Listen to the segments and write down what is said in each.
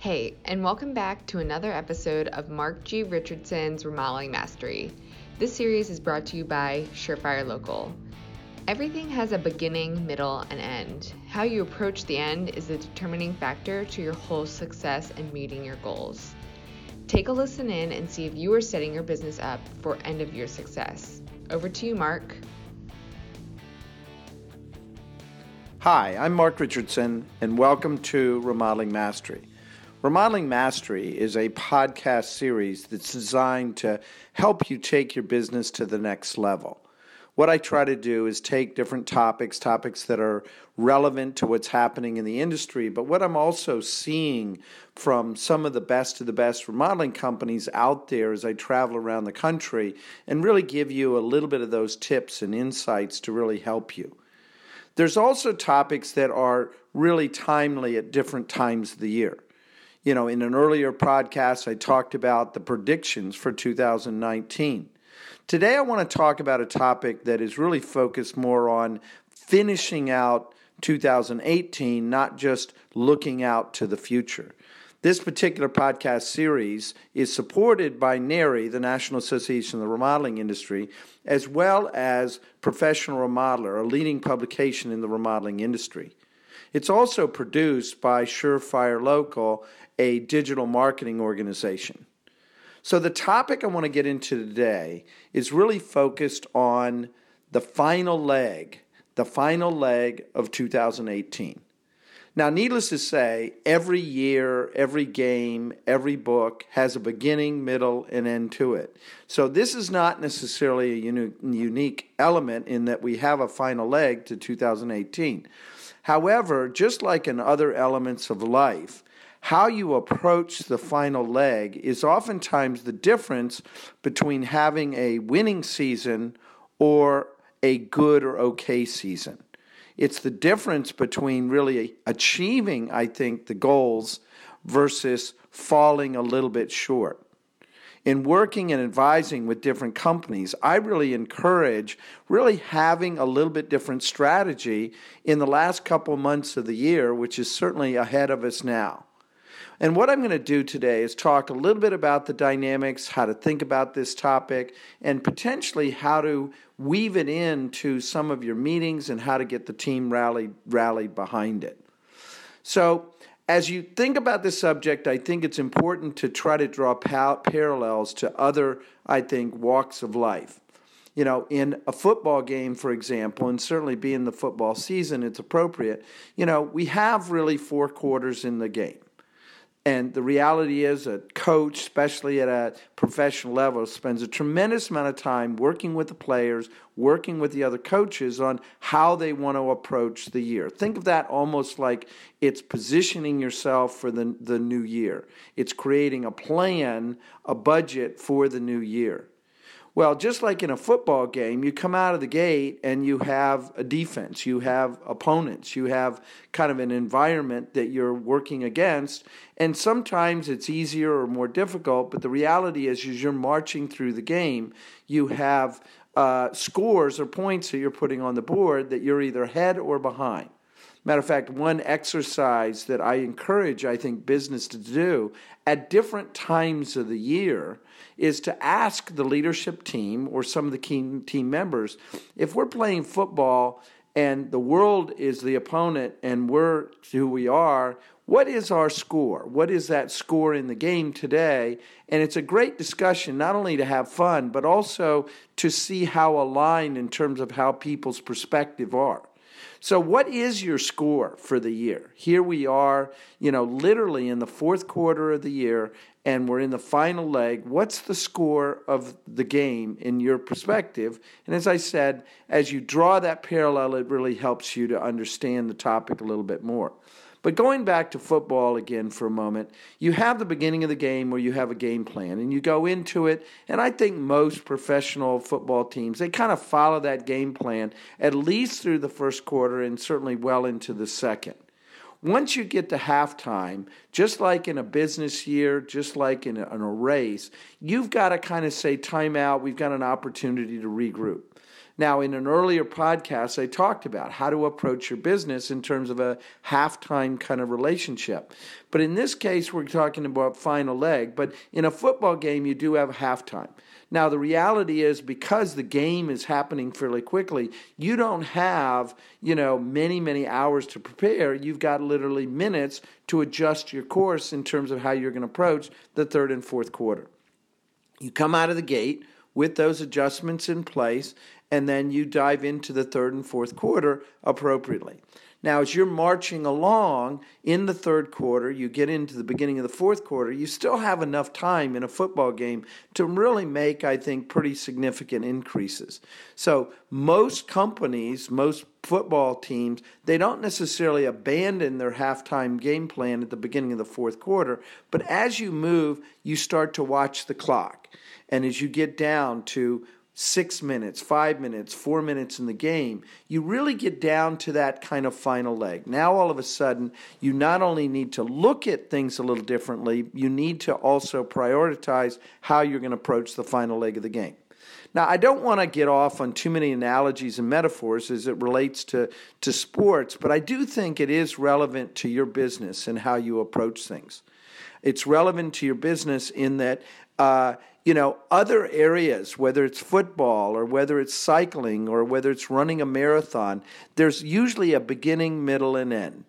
Hey, and welcome back to another episode of Mark G. Richardson's Remodeling Mastery. This series is brought to you by Surefire Local. Everything has a beginning, middle, and end. How you approach the end is the determining factor to your whole success and meeting your goals. Take a listen in and see if you are setting your business up for end of year success. Over to you, Mark. Hi, I'm Mark Richardson, and welcome to Remodeling Mastery. Remodeling Mastery is a podcast series that's designed to help you take your business to the next level. What I try to do is take different topics, topics that are relevant to what's happening in the industry, but what I'm also seeing from some of the best of the best remodeling companies out there as I travel around the country and really give you a little bit of those tips and insights to really help you. There's also topics that are really timely at different times of the year you know, in an earlier podcast, I talked about the predictions for 2019. Today, I want to talk about a topic that is really focused more on finishing out 2018, not just looking out to the future. This particular podcast series is supported by NARI, the National Association of the Remodeling Industry, as well as Professional Remodeler, a leading publication in the remodeling industry. It's also produced by Surefire Local a digital marketing organization. So, the topic I want to get into today is really focused on the final leg, the final leg of 2018. Now, needless to say, every year, every game, every book has a beginning, middle, and end to it. So, this is not necessarily a unique element in that we have a final leg to 2018. However, just like in other elements of life, how you approach the final leg is oftentimes the difference between having a winning season or a good or okay season. It's the difference between really achieving, I think, the goals versus falling a little bit short. In working and advising with different companies, I really encourage really having a little bit different strategy in the last couple months of the year, which is certainly ahead of us now. And what I'm going to do today is talk a little bit about the dynamics, how to think about this topic, and potentially how to weave it into some of your meetings and how to get the team rallied, rallied behind it. So, as you think about this subject, I think it's important to try to draw parallels to other, I think, walks of life. You know, in a football game, for example, and certainly being the football season, it's appropriate. You know, we have really four quarters in the game. And the reality is, a coach, especially at a professional level, spends a tremendous amount of time working with the players, working with the other coaches on how they want to approach the year. Think of that almost like it's positioning yourself for the, the new year, it's creating a plan, a budget for the new year. Well, just like in a football game, you come out of the gate and you have a defense, you have opponents, you have kind of an environment that you're working against. And sometimes it's easier or more difficult, but the reality is, as you're marching through the game, you have uh, scores or points that you're putting on the board that you're either ahead or behind. Matter of fact, one exercise that I encourage, I think, business to do at different times of the year is to ask the leadership team or some of the key team members if we're playing football and the world is the opponent and we're who we are, what is our score? What is that score in the game today? And it's a great discussion, not only to have fun, but also to see how aligned in terms of how people's perspective are. So, what is your score for the year? Here we are, you know, literally in the fourth quarter of the year, and we're in the final leg. What's the score of the game in your perspective? And as I said, as you draw that parallel, it really helps you to understand the topic a little bit more. But going back to football again for a moment, you have the beginning of the game where you have a game plan and you go into it. And I think most professional football teams, they kind of follow that game plan at least through the first quarter and certainly well into the second. Once you get to halftime, just like in a business year, just like in a, in a race, you've got to kind of say, time out, we've got an opportunity to regroup. Now, in an earlier podcast, I talked about how to approach your business in terms of a halftime kind of relationship. But in this case, we're talking about final leg. But in a football game, you do have halftime. Now, the reality is because the game is happening fairly quickly, you don't have, you know, many, many hours to prepare. You've got literally minutes to adjust your course in terms of how you're going to approach the third and fourth quarter. You come out of the gate with those adjustments in place, and then you dive into the third and fourth quarter appropriately. Now, as you're marching along in the third quarter, you get into the beginning of the fourth quarter, you still have enough time in a football game to really make, I think, pretty significant increases. So, most companies, most football teams, they don't necessarily abandon their halftime game plan at the beginning of the fourth quarter, but as you move, you start to watch the clock. And as you get down to six minutes, five minutes, four minutes in the game, you really get down to that kind of final leg. Now, all of a sudden, you not only need to look at things a little differently, you need to also prioritize how you're going to approach the final leg of the game. Now, I don't want to get off on too many analogies and metaphors as it relates to, to sports, but I do think it is relevant to your business and how you approach things. It's relevant to your business in that uh, you know, other areas, whether it's football or whether it's cycling or whether it's running a marathon, there's usually a beginning, middle, and end.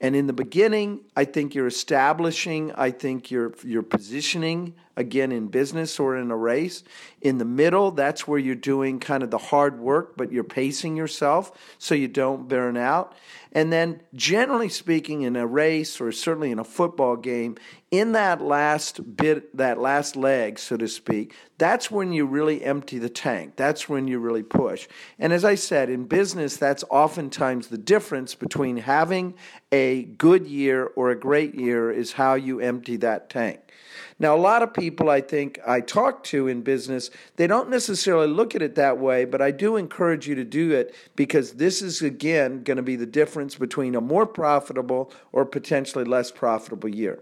And in the beginning, I think you're establishing, I think you're you're positioning again in business or in a race. In the middle, that's where you're doing kind of the hard work, but you're pacing yourself so you don't burn out. And then generally speaking in a race or certainly in a football game, in that last bit, that last leg, so to speak, that's when you really empty the tank. That's when you really push. And as I said, in business, that's oftentimes the difference between having a good year or a great year is how you empty that tank. Now, a lot of people I think I talk to in business, they don't necessarily look at it that way, but I do encourage you to do it because this is, again, going to be the difference between a more profitable or potentially less profitable year.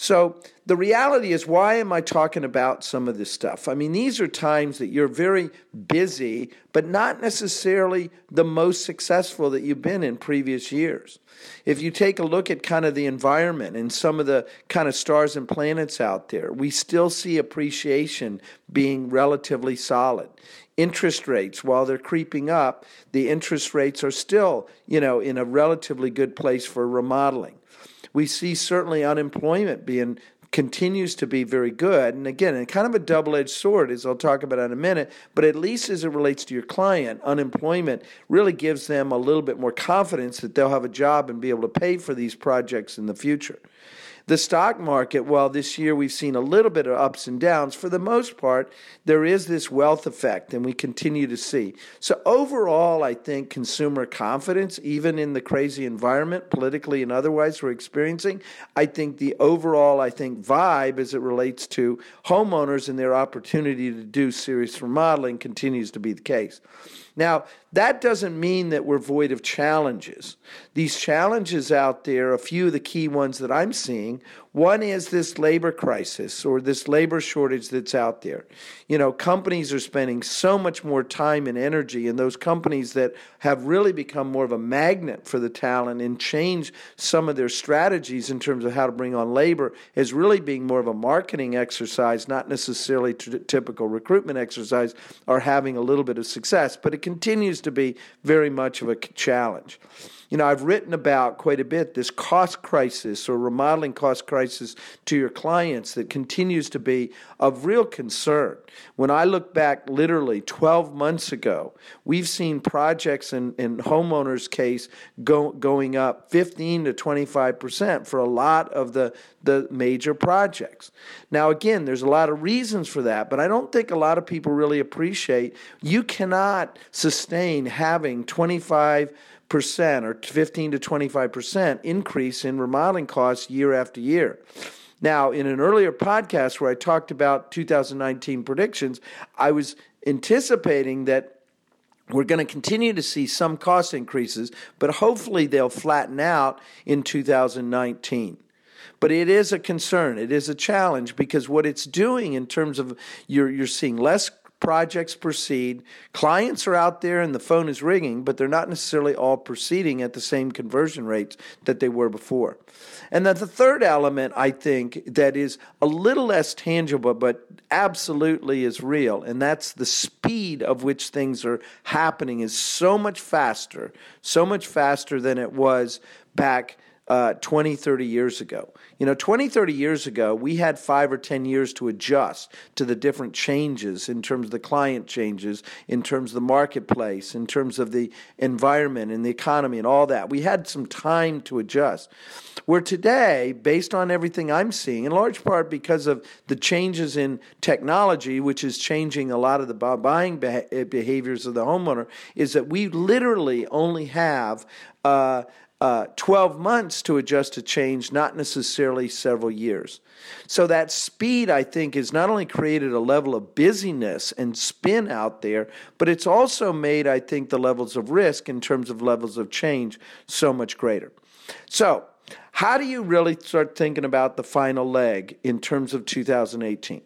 So the reality is, why am I talking about some of this stuff? I mean, these are times that you're very busy, but not necessarily the most successful that you've been in previous years. If you take a look at kind of the environment and some of the kind of stars and planets out there, we still see appreciation being relatively solid interest rates while they're creeping up the interest rates are still you know in a relatively good place for remodeling we see certainly unemployment being continues to be very good. And again, kind of a double edged sword, as I'll talk about in a minute, but at least as it relates to your client, unemployment really gives them a little bit more confidence that they'll have a job and be able to pay for these projects in the future. The stock market, while this year we've seen a little bit of ups and downs, for the most part, there is this wealth effect, and we continue to see. So, overall, I think consumer confidence, even in the crazy environment, politically and otherwise, we're experiencing, I think the overall, I think, vibe as it relates to homeowners and their opportunity to do serious remodeling continues to be the case. Now, that doesn't mean that we're void of challenges. These challenges out there, a few of the key ones that I'm seeing, one is this labor crisis or this labor shortage that's out there. You know, companies are spending so much more time and energy, and those companies that have really become more of a magnet for the talent and change some of their strategies in terms of how to bring on labor is really being more of a marketing exercise, not necessarily t- typical recruitment exercise, are having a little bit of success. But it continues to be very much of a challenge. You know, I've written about quite a bit this cost crisis or remodeling cost crisis to your clients that continues to be of real concern. When I look back literally 12 months ago, we've seen projects in, in homeowners' case go, going up 15 to 25% for a lot of the, the major projects. Now, again, there's a lot of reasons for that, but I don't think a lot of people really appreciate you cannot sustain having 25 percent or 15 to 25 percent increase in remodeling costs year after year. Now, in an earlier podcast where I talked about 2019 predictions, I was anticipating that we're going to continue to see some cost increases, but hopefully they'll flatten out in 2019. But it is a concern. It is a challenge because what it's doing in terms of you're, you're seeing less projects proceed. Clients are out there and the phone is ringing, but they're not necessarily all proceeding at the same conversion rates that they were before. And then the third element, I think, that is a little less tangible, but absolutely is real, and that's the speed of which things are happening is so much faster, so much faster than it was back uh, 20, 30 years ago. You know, 20, 30 years ago, we had five or 10 years to adjust to the different changes in terms of the client changes, in terms of the marketplace, in terms of the environment and the economy and all that. We had some time to adjust. Where today, based on everything I'm seeing, in large part because of the changes in technology, which is changing a lot of the buying behaviors of the homeowner, is that we literally only have uh, uh, 12 months to adjust to change, not necessarily several years. So that speed, I think, has not only created a level of busyness and spin out there, but it's also made, I think, the levels of risk in terms of levels of change so much greater. So, how do you really start thinking about the final leg in terms of 2018?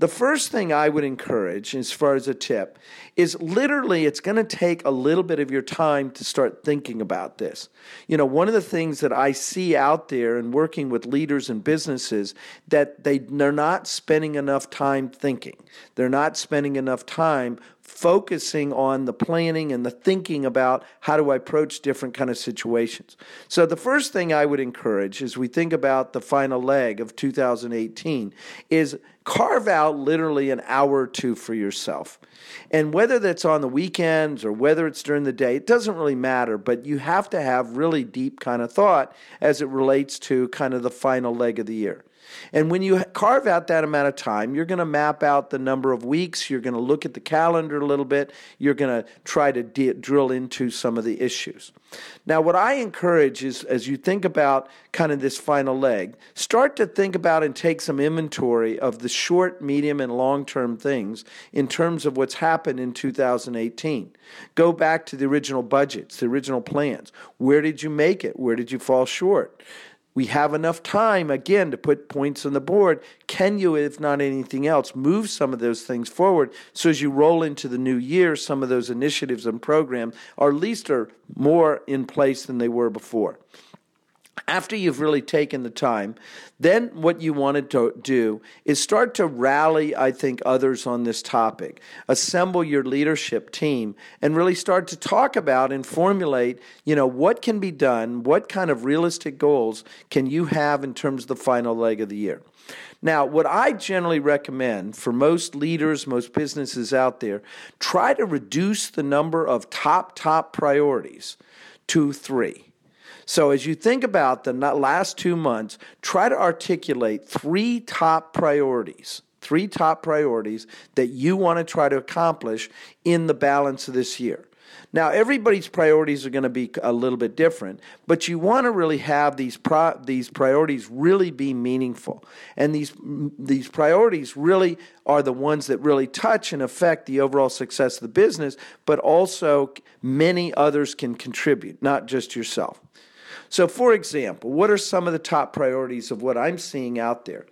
The first thing I would encourage, as far as a tip, is literally it's going to take a little bit of your time to start thinking about this. You know, one of the things that I see out there and working with leaders and businesses that they they're not spending enough time thinking. They're not spending enough time focusing on the planning and the thinking about how do I approach different kind of situations. So the first thing I would encourage as we think about the final leg of 2018 is carve out literally an hour or two for yourself. And whether that's on the weekends or whether it's during the day, it doesn't really matter, but you have to have really deep kind of thought as it relates to kind of the final leg of the year. And when you carve out that amount of time, you're going to map out the number of weeks. You're going to look at the calendar a little bit. You're going to try to de- drill into some of the issues. Now, what I encourage is as you think about kind of this final leg, start to think about and take some inventory of the short, medium, and long term things in terms of what's happened in 2018. Go back to the original budgets, the original plans. Where did you make it? Where did you fall short? We have enough time again to put points on the board. Can you, if not anything else, move some of those things forward so as you roll into the new year, some of those initiatives and programs are at least are more in place than they were before? After you've really taken the time, then what you want to do is start to rally, I think, others on this topic. Assemble your leadership team and really start to talk about and formulate, you know, what can be done, what kind of realistic goals can you have in terms of the final leg of the year. Now, what I generally recommend for most leaders, most businesses out there, try to reduce the number of top, top priorities to three. So, as you think about the last two months, try to articulate three top priorities, three top priorities that you want to try to accomplish in the balance of this year. Now, everybody's priorities are going to be a little bit different, but you want to really have these pro- these priorities really be meaningful, and these these priorities really are the ones that really touch and affect the overall success of the business, but also many others can contribute, not just yourself. So, for example, what are some of the top priorities of what I'm seeing out there?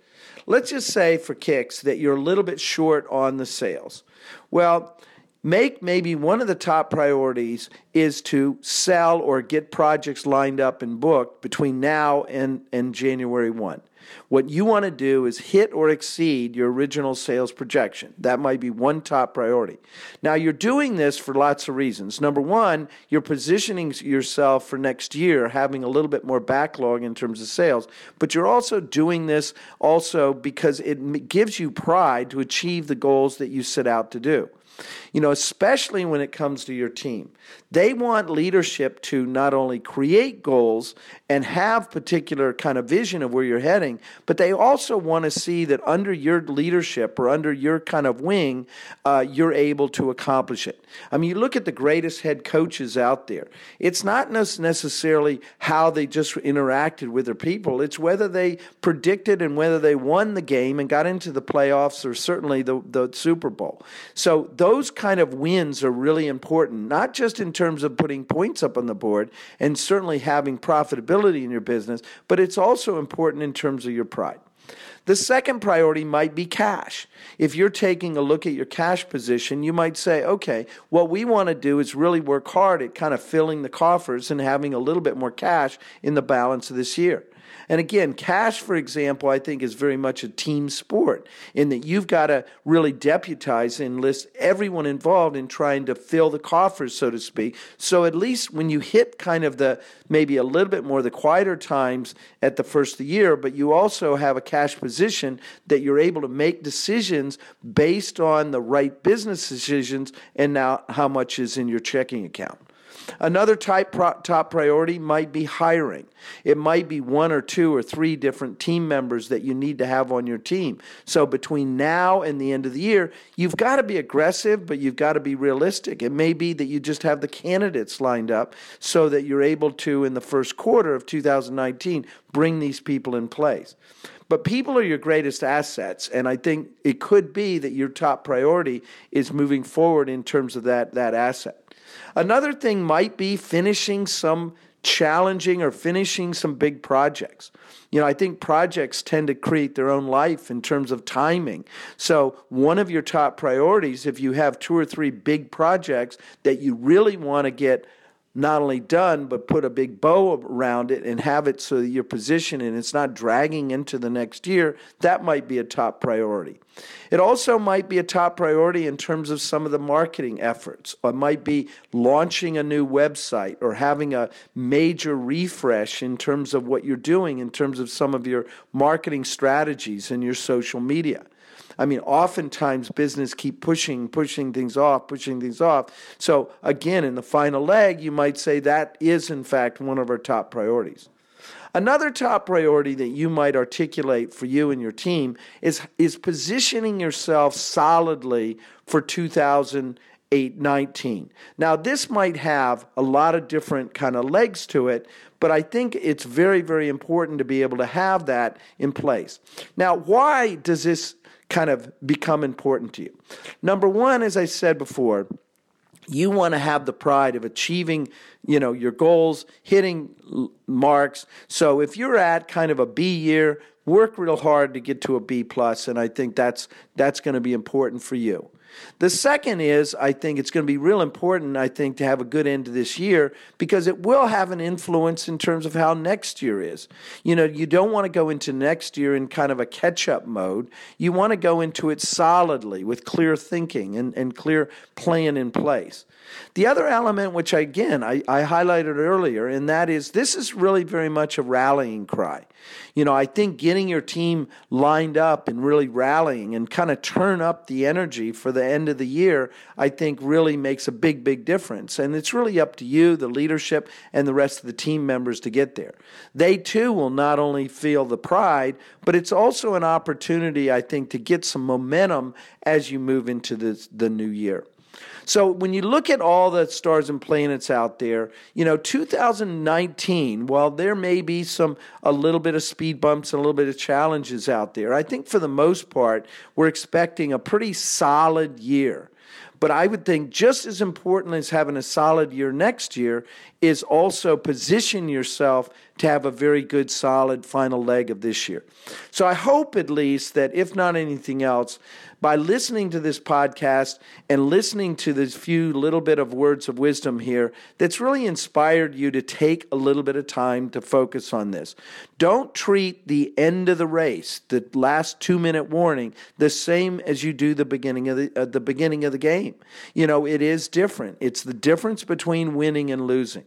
Let's just say for kicks that you're a little bit short on the sales. Well, make maybe one of the top priorities is to sell or get projects lined up and booked between now and, and January 1. What you want to do is hit or exceed your original sales projection. That might be one top priority. Now, you're doing this for lots of reasons. Number one, you're positioning yourself for next year, having a little bit more backlog in terms of sales, but you're also doing this also because it gives you pride to achieve the goals that you set out to do. You know, especially when it comes to your team. They want leadership to not only create goals and have particular kind of vision of where you're heading, but they also want to see that under your leadership or under your kind of wing, uh, you're able to accomplish it. I mean, you look at the greatest head coaches out there. It's not necessarily how they just interacted with their people. It's whether they predicted and whether they won the game and got into the playoffs or certainly the, the Super Bowl. So those kind of wins are really important, not just in terms of putting points up on the board and certainly having profitability in your business, but it's also important in terms of your pride. The second priority might be cash. If you're taking a look at your cash position, you might say, okay, what we want to do is really work hard at kind of filling the coffers and having a little bit more cash in the balance of this year. And again, cash, for example, I think is very much a team sport in that you've got to really deputize and enlist everyone involved in trying to fill the coffers, so to speak. So at least when you hit kind of the maybe a little bit more the quieter times at the first of the year, but you also have a cash position that you're able to make decisions based on the right business decisions and now how much is in your checking account. Another type pro- top priority might be hiring. It might be one or two or three different team members that you need to have on your team. So between now and the end of the year, you've got to be aggressive, but you've got to be realistic. It may be that you just have the candidates lined up so that you're able to, in the first quarter of 2019, bring these people in place. But people are your greatest assets, and I think it could be that your top priority is moving forward in terms of that, that asset. Another thing might be finishing some challenging or finishing some big projects. You know, I think projects tend to create their own life in terms of timing. So, one of your top priorities, if you have two or three big projects that you really want to get not only done, but put a big bow around it and have it so that you're positioned and it's not dragging into the next year, that might be a top priority. It also might be a top priority in terms of some of the marketing efforts. It might be launching a new website or having a major refresh in terms of what you're doing, in terms of some of your marketing strategies and your social media. I mean, oftentimes business keep pushing, pushing things off, pushing things off. So again, in the final leg, you might say that is in fact one of our top priorities. Another top priority that you might articulate for you and your team is, is positioning yourself solidly for 2019. Now, this might have a lot of different kind of legs to it, but I think it's very, very important to be able to have that in place. Now, why does this kind of become important to you. Number one, as I said before, you want to have the pride of achieving you know your goals hitting marks so if you're at kind of a b year work real hard to get to a b plus and i think that's that's going to be important for you the second is, I think it's going to be real important, I think, to have a good end to this year because it will have an influence in terms of how next year is. You know, you don't want to go into next year in kind of a catch up mode. You want to go into it solidly with clear thinking and, and clear plan in place. The other element, which again I, I highlighted earlier, and that is this is really very much a rallying cry. You know, I think getting your team lined up and really rallying and kind of turn up the energy for the end of the year, I think really makes a big, big difference. And it's really up to you, the leadership, and the rest of the team members to get there. They too will not only feel the pride, but it's also an opportunity, I think, to get some momentum as you move into the, the new year. So when you look at all the stars and planets out there, you know, 2019, while there may be some a little bit of speed bumps and a little bit of challenges out there, I think for the most part, we're expecting a pretty solid year. But I would think just as important as having a solid year next year is also position yourself to have a very good, solid final leg of this year. So I hope at least that, if not anything else, by listening to this podcast and listening to this few little bit of words of wisdom here, that's really inspired you to take a little bit of time to focus on this. Don't treat the end of the race, the last two minute warning, the same as you do the beginning of the, uh, the beginning of the game. You know, it is different. It's the difference between winning and losing.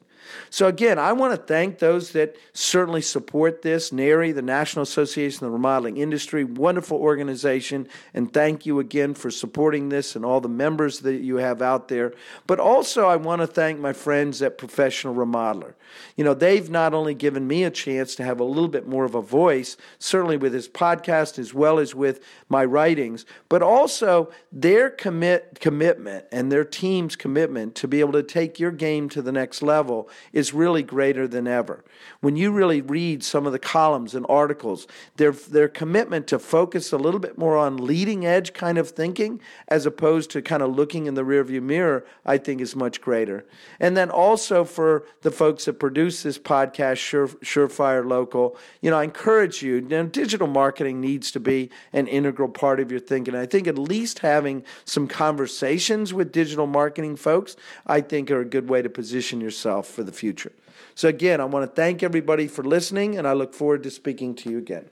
So, again, I want to thank those that certainly support this. NARI, the National Association of the Remodeling Industry, wonderful organization. And thank you again for supporting this and all the members that you have out there. But also, I want to thank my friends at Professional Remodeler. You know, they've not only given me a chance to have a little bit more of a voice, certainly with this podcast as well as with my writings, but also their commit commitment and their team's commitment to be able to take your game to the next level is really greater than ever. When you really read some of the columns and articles, their, their commitment to focus a little bit more on leading edge kind of thinking as opposed to kind of looking in the rearview mirror, I think is much greater. And then also for the folks that produce this podcast, Sure, Surefire Local, you know, I encourage you, you know, digital marketing needs to be an integral part of your thinking. I think at least having some conversations with digital marketing folks, I think are a good way to position yourself for the future. So, again, I want to thank everybody for listening, and I look forward to speaking to you again.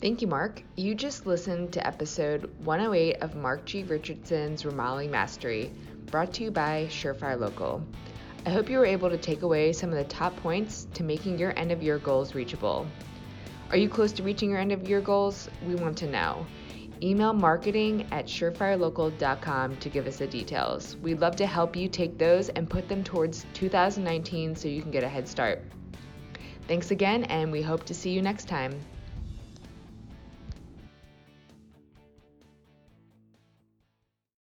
Thank you, Mark. You just listened to episode 108 of Mark G. Richardson's Remodeling Mastery, brought to you by Surefire Local. I hope you were able to take away some of the top points to making your end of year goals reachable. Are you close to reaching your end of year goals? We want to know. Email marketing at surefirelocal.com to give us the details. We'd love to help you take those and put them towards 2019 so you can get a head start. Thanks again, and we hope to see you next time.